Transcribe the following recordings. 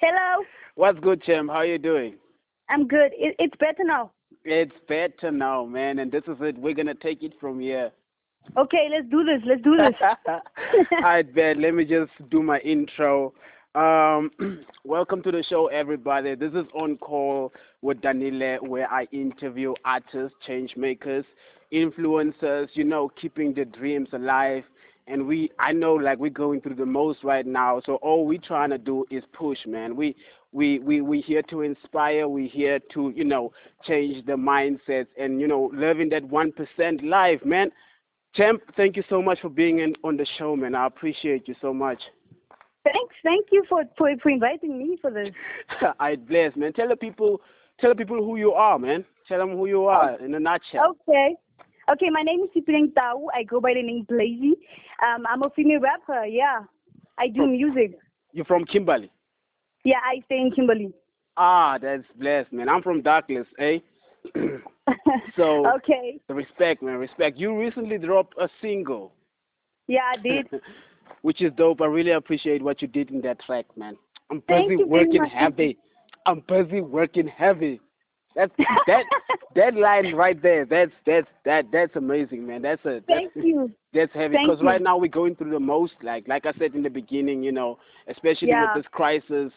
Hello. What's good, champ? How are you doing? I'm good. It, it's better now. It's better now, man, and this is it. We're gonna take it from here. Okay, let's do this. Let's do this. I bet. Let me just do my intro. Um, welcome to the show, everybody. This is on call with Danile, where I interview artists, change makers, influencers. You know, keeping the dreams alive. And we, I know, like we're going through the most right now. So all we're trying to do is push, man. We, we, we, we here to inspire. We here to, you know, change the mindsets and you know, living that one percent life, man. Champ, thank you so much for being in, on the show, man. I appreciate you so much. Thanks. Thank you for, for, for inviting me for this. I bless, man. Tell the people, tell the people who you are, man. Tell them who you are oh, in a nutshell. Okay. Okay, my name is Sipileng Tau. I go by the name Bladzy. Um, I'm a female rapper. Yeah, I do music. You're from Kimberley. Yeah, I stay in Kimberley. Ah, that's blessed, man. I'm from Douglas, eh? so okay. Respect, man. Respect. You recently dropped a single. Yeah, I did. Which is dope. I really appreciate what you did in that track, man. I'm busy working heavy. I'm busy working heavy. That's that that line right there. That's that's that that's amazing, man. That's a Thank that's, you. that's heavy because right now we're going through the most. Like like I said in the beginning, you know, especially Yeah. with this crisis.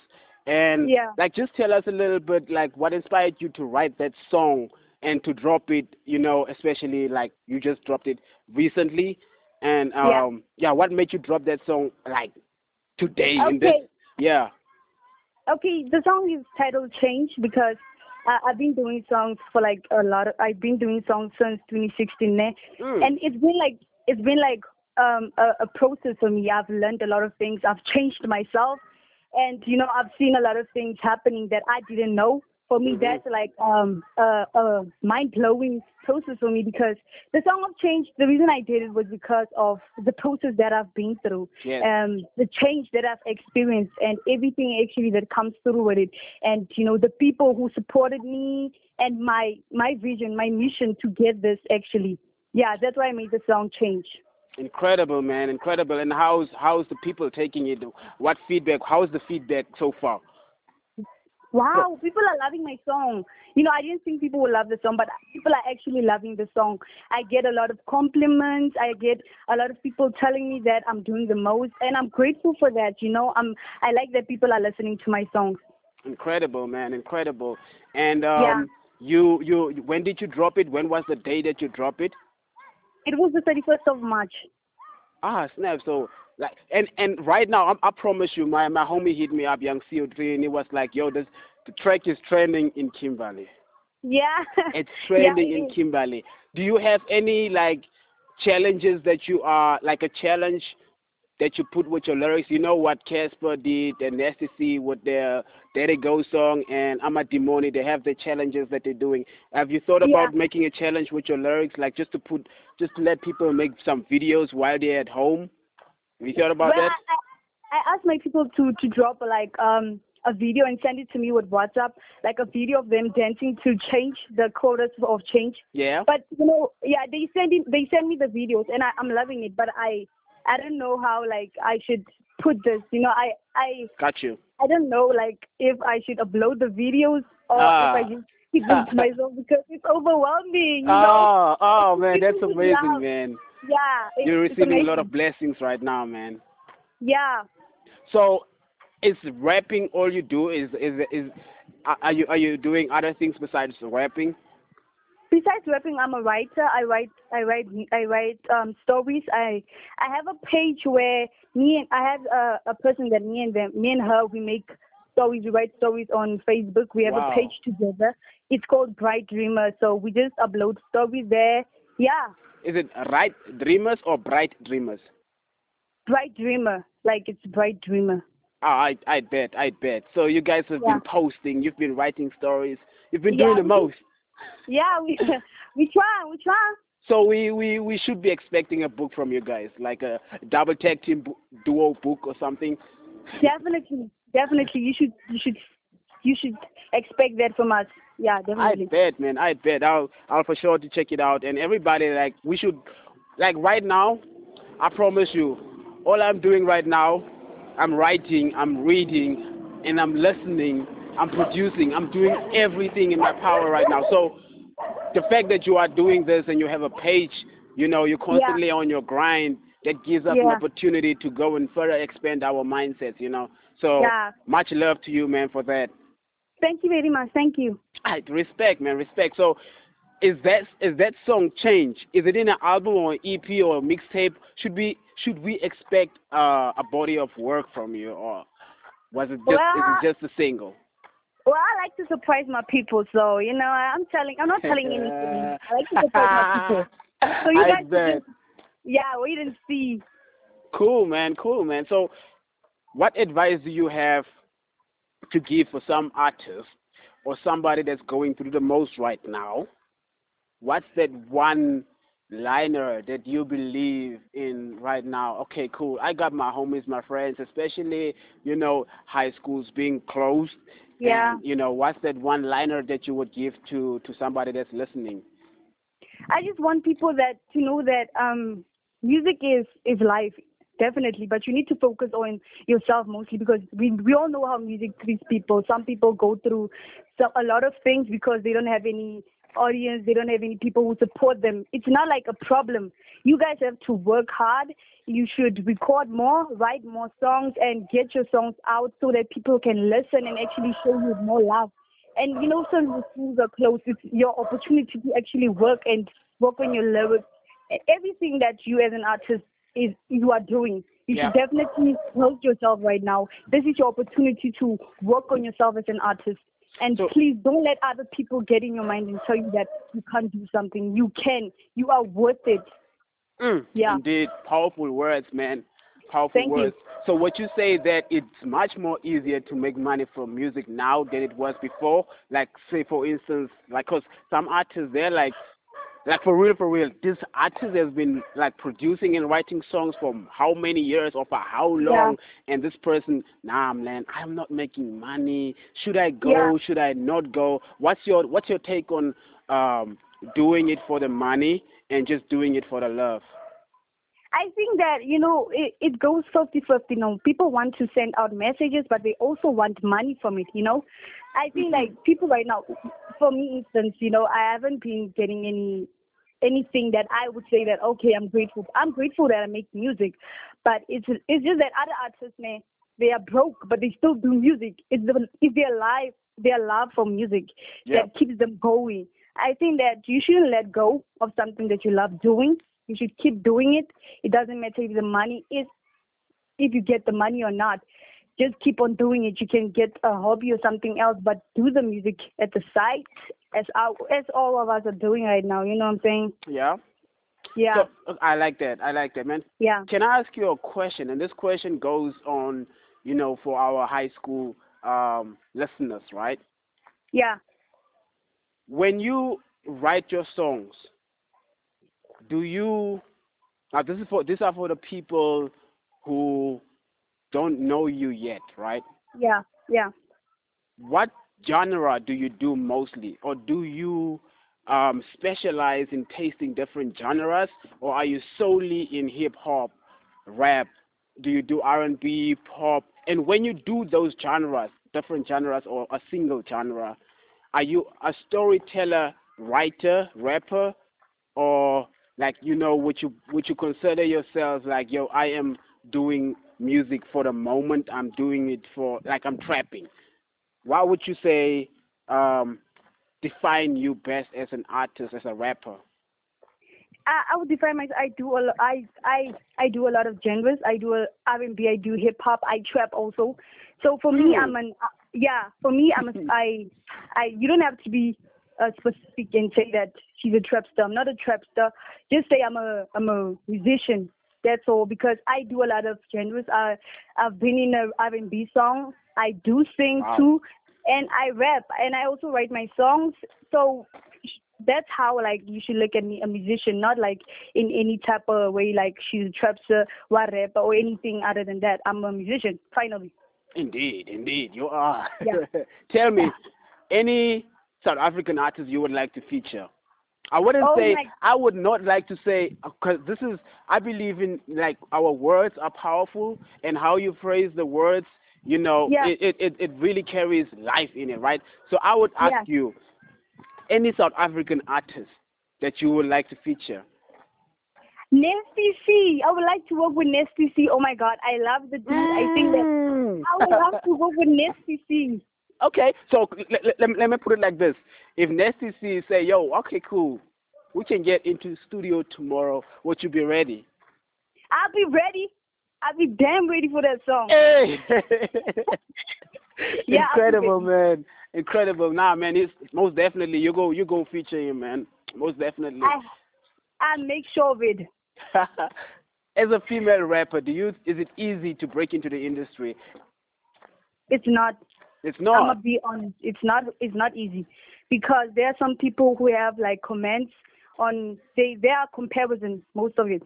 And Yeah. like, just tell us a little bit, like, what inspired you to write that song and to drop it. You know, especially like you just dropped it recently, and um, Yeah. yeah, what made you drop that song like today in this? Yeah. Okay, the song is titled Change because uh, I've been doing songs for like a lot of, I've been doing songs since 2016 ne? Mm. and it's been like, it's been like um, a, a process for me. I've learned a lot of things. I've changed myself and, you know, I've seen a lot of things happening that I didn't know. For me, Mhm. that's like um, a, a mind-blowing process for me because the song of change, the reason I did it was because of the process that I've been through Yes. um, the change that I've experienced and everything actually that comes through with it. And, you know, the people who supported me and my, my vision, my mission to get this actually. Yeah, that's why I made the song change. Incredible, man, incredible. And how's how's the people taking it? What feedback? How's the feedback so far? Wow, people are loving my song. You know, I didn't think people would love the song, but people are actually loving the song. I get a lot of compliments. I get a lot of people telling me that I'm doing the most, and I'm grateful for that. You know, I'm I like that people are listening to my songs. Incredible, man, incredible. And um, Yeah. you you when did you drop it? When was the day that you drop it? It was the 31st of March. Ah, snap. So like, and and right now, I, I promise you, my my homie hit me up, Young CO3, and he was like, "Yo, this the track is trending in Kimberley. Yeah. It's trending Yeah, it in is. Kimberley. Do you have any like challenges that you are like a challenge that you put with your lyrics? You know what Cassper did and Nasty C with their There They Go song and Amademoni, they have the challenges that they're doing. Have you thought Yeah. about making a challenge with your lyrics, like just to put, just to let people make some videos while they're at home? You thought about well, that? I, I asked my people to to drop like um a video and send it to me with WhatsApp, like a video of them dancing to change the chorus of change. Yeah. But you know, yeah, they send it, they send me the videos, and I, I'm loving it. But I I don't know how like I should put this. You know, I I Got you. I don't know like if I should upload the videos or Ah. if I just keep them to myself because it's overwhelming. You know? Oh, oh man, that's amazing, man. Yeah. You're receiving a lot of blessings right now, man. Yeah. So, is rapping all you do? Is is is are- are you are you doing other things besides rapping? besides rapping i'm a writer i write i write i write um stories i i have a page where me and i have a, a person that me and them me and her we make stories we write stories on facebook we have Wow. a page together it's called bright dreamer so we just upload stories there yeah Is it right dreamers or bright dreamers? bright dreamer like it's bright dreamer Ah, I I bet I bet. So you guys have Yeah. been posting, you've been writing stories, you've been Yeah, doing the we- most. yeah we we try we try So we, we, we should be expecting a book from you guys, like a double tag team duo book or something. definitely definitely you should you should you should expect that from us yeah definitely. I bet, man. I bet. I'll I'll for sure to check it out. And everybody, like, we should, like, right now, I promise you, all I'm doing right now I'm writing, I'm reading, and I'm listening, I'm producing, I'm doing everything in my power right now. So the fact that you are doing this and you have a page, you know, you're constantly yeah. on your grind, that gives us yeah. an opportunity to go and further expand our mindsets, you know. So yeah. much love to you, man, for that. Thank you very much. Thank you. Right, respect, man, respect. So is that is that song change? Is it in an album or an EP or a mixtape? Should we should we expect uh, a body of work from you, or was it just well, is it just a single? Well, I like to surprise my people, so you know I'm telling I'm not telling anything. I like to surprise my people. So you guys, just, yeah, wait and see. Cool, man. Cool, man. So, what advice do you have to give for some artist or somebody that's going through the most right now? What's that one liner that you believe in right now? Okay, cool. I got my homies, my friends, especially, you know, high schools being closed. Yeah. And, you know, what's that one liner that you would give to to somebody that's listening? I just want people that to know that um music is is life definitely but you need to focus on yourself mostly because we we all know how music treats people. Some people go through so, a lot of things because they don't have any audience they don't have any people who support them. It's not like a problem. You guys have to work hard. You should record more write more songs and get your songs out so that people can listen and actually show you more love. And you know since the schools are closed. It's your opportunity to actually work and work on your lyrics. Everything that you as an artist is you are doing. You yeah. should definitely help yourself right now. This is your opportunity to work on yourself as an artist. And so, please don't let other people get in your mind and tell you that you can't do something. You can. You are worth it. Mm, yeah. Indeed. Powerful words, man. Powerful Thank words. You. So what you say that it's much more easier to make money from music now than it was before? Like say for instance, like cause some artists they're like like for real, for real, this artist has been like producing and writing songs for how many years or for how long? Yeah. And this person, nah, man, I'm not making money. Should I go? Yeah. Should I not go? What's your What's your take on um, doing it for the money and just doing it for the love? I think that you know it, it goes 50-50. You know, people want to send out messages, but they also want money from it. You know, I think mm-hmm. like people right now, for me, instance, you know, I haven't been getting any anything that I would say that okay, I'm grateful. I'm grateful that I make music, but it's it's just that other artists, man, they are broke, but they still do music. It's the it's their life, their love for music yeah. that keeps them going. I think that you shouldn't let go of something that you love doing. You should keep doing it. It doesn't matter if the money is if you get the money or not just keep on doing it. You can get a hobby or something else, but do the music at the side, as our, as all of us are doing right now. You know what I'm saying? Yeah. Yeah. So, I like that. I like that, man. Yeah. Can I ask you a question? And this question goes on, you know, for our high school um, listeners, right? Yeah. When you write your songs, do you? Now, this is for this are for the people who don't know you yet, right? Yeah, yeah. What genre do you do mostly, or do you um, specialize in tasting different genres, or are you solely in hip hop, rap? Do you do R and B, pop? And when you do those genres, different genres, or a single genre, are you a storyteller, writer, rapper, or like you know, would you would you consider yourself like yo, I am doing music for the moment. I'm doing it for like I'm trapping. why would you say um, define you best as an artist, as a rapper? I, I would define myself. I do a lot. I I I do a lot of genres. I do R and B. I do hip hop. I trap also. So for mm. me, I'm an uh, yeah. For me, I'm a I I. You don't have to be uh, specific and say that she's a trap star. I'm not a trap star. Just say I'm a I'm a musician. That's all because I do a lot of genres. I I've been in a R&B song. I do sing wow. too, and I rap and I also write my songs. So that's how like you should look at me a musician, not like in any type of way like she's a trapster, what rapper or anything other than that. I'm a musician finally. Indeed, indeed, you are. Yeah. Tell me, any South African artists you would like to feature? I wouldn't Oh say I would not like to say because this is I believe in like our words are powerful and how you phrase the words you know Yeah. it, it, it, really carries life in it right so I would ask Yeah. you any South African artist that you would like to feature Nasty C. I would like to work with Nasty C. Oh my God, I love the dude. I think that Mm. I would love to work with Nasty C. okay so let, let, let, me- put it like this if Nasty C say yo okay cool we can get into studio tomorrow would you be ready I'll be ready. I'll be damn ready for that song. Hey! Yeah, Incredible, man. Incredible. Nah, man, it's most definitely you go you go feature him, man. Most definitely. I I make sure of it. As a female rapper, do you is it easy to break into the industry? It's not. It's not. I'm gonna be honest. It's not. It's not easy because there are some people who have like comments on. They there are comparisons. Most of it.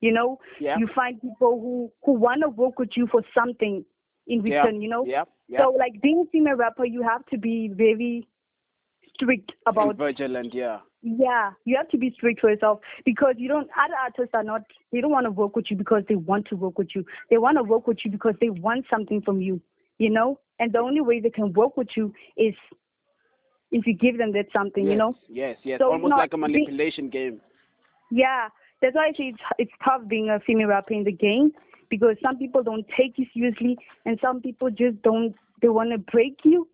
You know. Yeah. You find people who who wanna work with you for something in yeah. return. You know. Yeah. Yeah. So like being a female rapper, you have to be very strict about And vigilant, yeah. Yeah, you have to be strict for yourself because you don't. Other artists are not. They don't want to work with you because they want to work with you. They want to work with you because they want something from you. You know, and the only way they can work with you is if you give them that something. yes. You know. Yes, yes. So Almost like a be- manipulation game. Yeah, that's why I say it's it's tough being a female rapper in the game because some people don't take you seriously and some people just don't. They want to break you,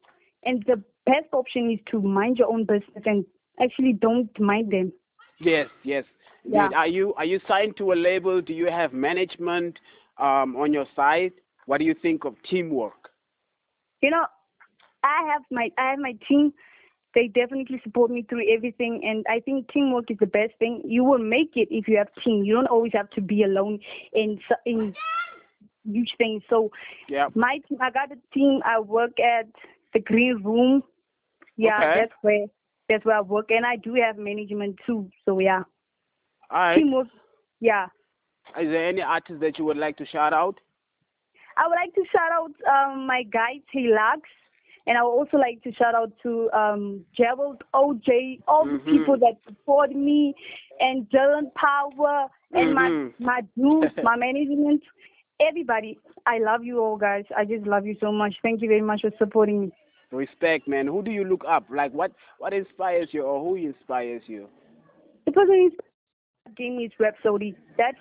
and the best option is to mind your own business and actually don't mind them. Yes, yes. Yeah. Are you are you signed to a label? Do you have management um on your side? What do you think of teamwork? You know, I have my I have my team. They definitely support me through everything, and I think teamwork is the best thing. You will make it if you have team. You don't always have to be alone in in huge things. So Yeah. my team, I got a team. I work at the Green Room. Yeah, Okay. that's where that's where I work, and I do have management too. So yeah, All right. teamwork. Yeah, Is there any artist that you would like to shout out? I would like to shout out um, my guy Taylux, and I would also like to shout out to um, Gerald, OJ, all the Mhm. people that support me, and Dylan Power, and Mhm. my my dudes, my management, everybody. I love you all, guys. I just love you so much. Thank you very much for supporting me. Respect, man. Who do you look up? Like what what inspires you or who inspires you? The person who gave me is Rapsody. That's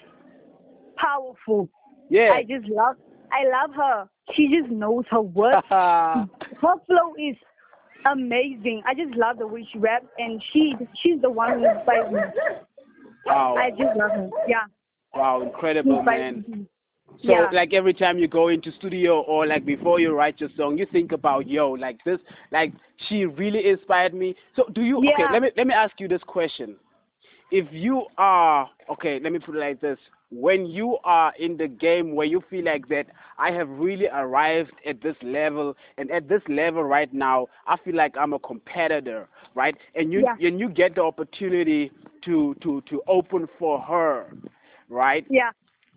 powerful. Yeah. I just love. I love her. She just knows her worth. her flow is amazing. I just love the way she raps, and she she's the one who inspires me. wow. I just love her. Yeah. Wow, incredible man. me. So yeah. like every time you go into studio or like before you write your song, you think about yo, like this like she really inspired me. So do you okay, Yeah. let me let me ask you this question. If you are okay, let me put it like this. When you are in the game where you feel like that I have really arrived at this level and at this level right now, I feel like I'm a competitor, right? And you Yeah. and you get the opportunity to to to open for her, right? yeah.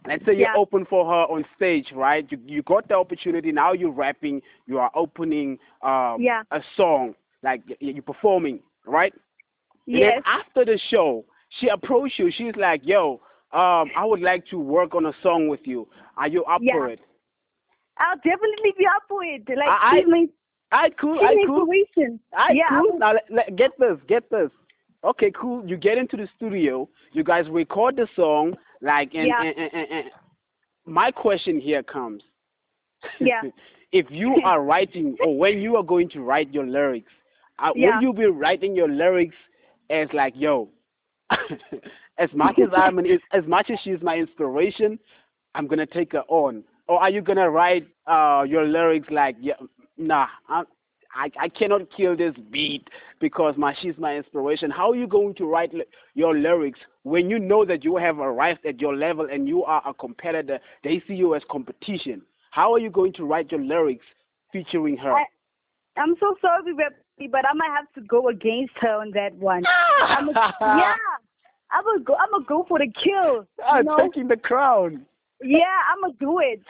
Let's say you're Yeah. open for her on stage, right? You you got the opportunity. Now you're rapping. You are opening um, Yeah. a song, like you're performing, right? And Yes. then after the show, she approached you. She's like, "Yo, um, I would like to work on a song with you. Are you up Yeah. for it?" I'll definitely be up for it. Like I- she's my right, cool. she's All right, my cool. inspiration. Right, yeah. I cool. Now let, let- get this, get this. Okay, cool. You get into the studio. You guys record the song, like, and, Yeah. and, and, and, and my question here comes. Yeah. if you are writing, or when you are going to write your lyrics, uh, Yeah. will you be writing your lyrics as like, yo, as much as I'm an, as much as she's my inspiration, I'm gonna take her on, or are you gonna write uh your lyrics like, yeah, nah, I'm, I I cannot kill this beat because my she's my inspiration. How are you going to write li- your lyrics when you know that you have arrived at your level and you are a competitor? They see you as competition. How are you going to write your lyrics featuring her? I, I'm so sorry, but I might have to go against her on that one. I'm a, yeah. I'm gonna go. I'm gonna go for the kill. I'm know? taking the crown. Yeah, I'm gonna do it.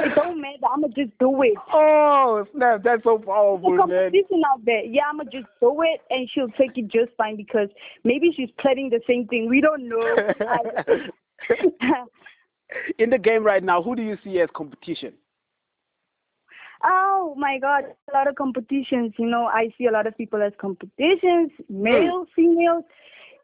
It don't matter. I'ma just do it. Oh snap! That's so The powerful, man. competition out there. Yeah, I'ma just do it, and she'll take it just fine because maybe she's planning the same thing. We don't know. In the game right now, who do you see as competition? oh my God, a lot of competitions. You know, I see a lot of people as competitions, males, mm. females.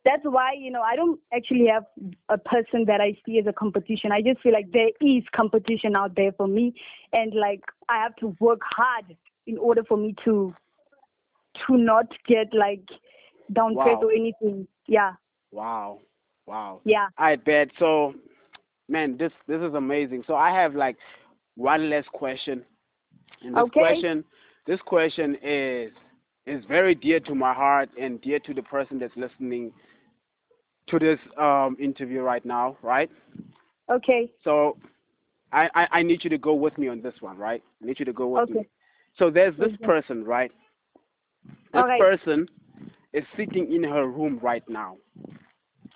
That's why you know I don't actually have a person that I see as a competition. I just feel like there is competition out there for me, and like I have to work hard in order for me to to not get like downside Wow. or anything. Yeah, Wow, wow. yeah. I bet. So, man, this this is amazing. So I have like one last question, and this Okay. question, this question is is very dear to my heart and dear to the person that's listening to this um interview right now, right? Okay, So, I I, I need you to go with me on this one, right? I need you to go with me. Okay. So there's this person, right? This Alright. person is sitting in her room right now.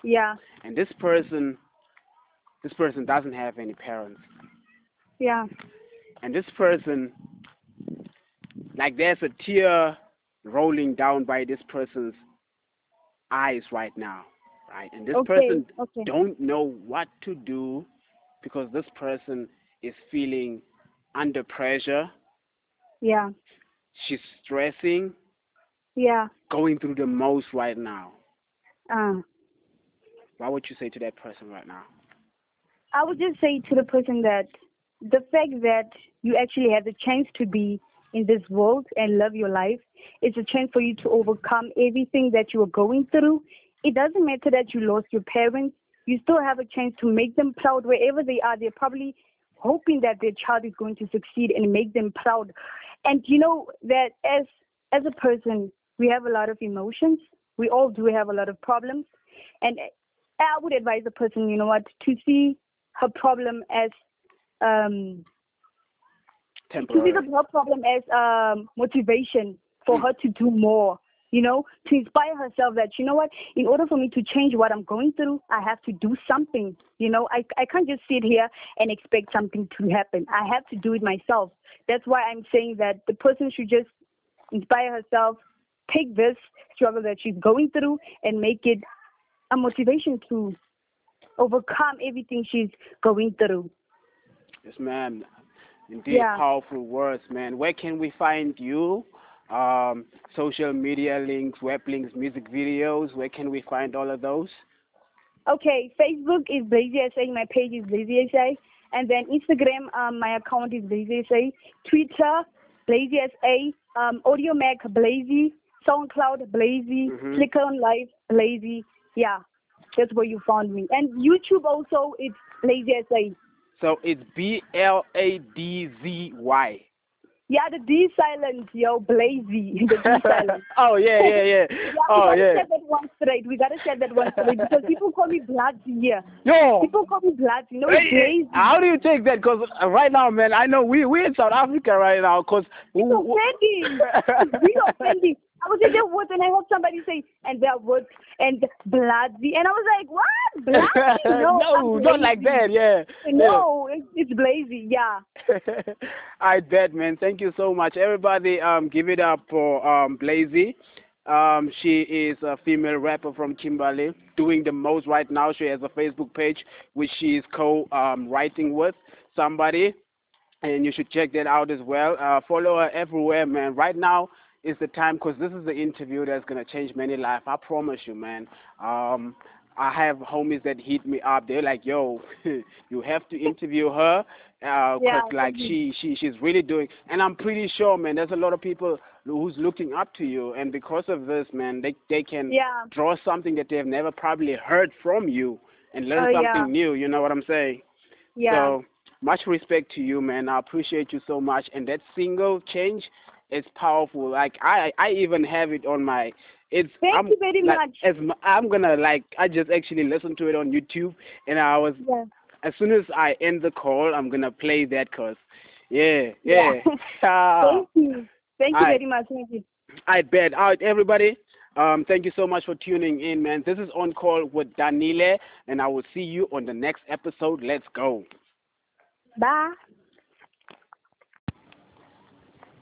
yeah, and this person this person doesn't have any parents yeah, and this person like there's a tear rolling down by this person's eyes right now right and this Okay, person okay. don't know what to do because this person is feeling under pressure yeah, she's stressing yeah. going through the most right now Uh, what would you say to that person right now I would just say to the person that the fact that you actually have the chance to be in this world and love your life is a chance for you to overcome everything that you are going through. It doesn't matter that you lost your parents. You still have a chance to make them proud wherever they are. They're probably hoping that their child is going to succeed and make them proud. And you know that as as a person, we have a lot of emotions. We all do have a lot of problems. And I would advise a person, you know what, to see her problem as um to see the problem as um motivation for her to do more you know to inspire herself that you know what in order for me to change what i'm going through i have to do something you know i i can't just sit here and expect something to happen i have to do it myself that's why i'm saying that the person should just inspire herself take this struggle that she's going through and make it a motivation to overcome everything she's going through Yes, ma'am. Indeed, Yeah. powerful words, man. Where can we find you? Um, social media links, web links, music videos. Where can we find all of those? Okay, Facebook is Bladzy SA. My page is Bladzy SA. And then Instagram, um, my account is Bladzy SA. Twitter, Bladzy SA. Um, Audio Mac, Bladzy. SoundCloud, Bladzy. Mhm. Flickr on Live, Bladzy. Yeah, that's where you found me. And YouTube also, it's Bladzy SA. So it's B L A D Z Y. Yeah, the D silent, yo, Bladzy. The D silent. oh yeah, yeah, yeah. Yeah, oh we gotta yeah. set that one straight. We gotta set that one straight because people call me Bloody here. Yo. People call me Bloody. No, Hey, Bladzy. How do you take that? Because uh, right now, man, I know we we in South Africa right now. Because It's offending. Really offending. I was in the woods and I heard somebody say, and there words and bloody. And I was like, what? Bloody? No, no not like that. Yeah. No, it's, it's bladzy. Yeah. I bet, man. Thank you so much, everybody. Um, give it up for um Bladzy. Um, she is a female rapper from Kimberley, doing the most right now. She has a Facebook page which she is co um writing with somebody, and you should check that out as well. Uh, follow her everywhere, man. Right now is the time because this is the interview that's gonna change many lives. I promise you, man. Um, I have homies that hit me up. They're like, "Yo, you have to interview her, uh 'cause Yeah, like she she she's really doing." And I'm pretty sure, man. There's a lot of people who's looking up to you, and because of this, man, they they can Yeah. draw something that they've never probably heard from you and learn Oh, something yeah. new. You know what I'm saying? Yeah. So much respect to you, man. I appreciate you so much. And that single change is powerful. Like I, I even have it on my. It's. Thank I'm, you very like, much. As I'm gonna like, I just actually listened to it on YouTube, and I was yeah. as soon as I end the call, I'm gonna play that cause, yeah, yeah. Yeah. Ah, Thank you. Thank you I- very much. Thank you. I bet. All right, everybody. Um, thank you so much for tuning in, man. This is on call with Danile, and I will see you on the next episode. Let's go. Bye.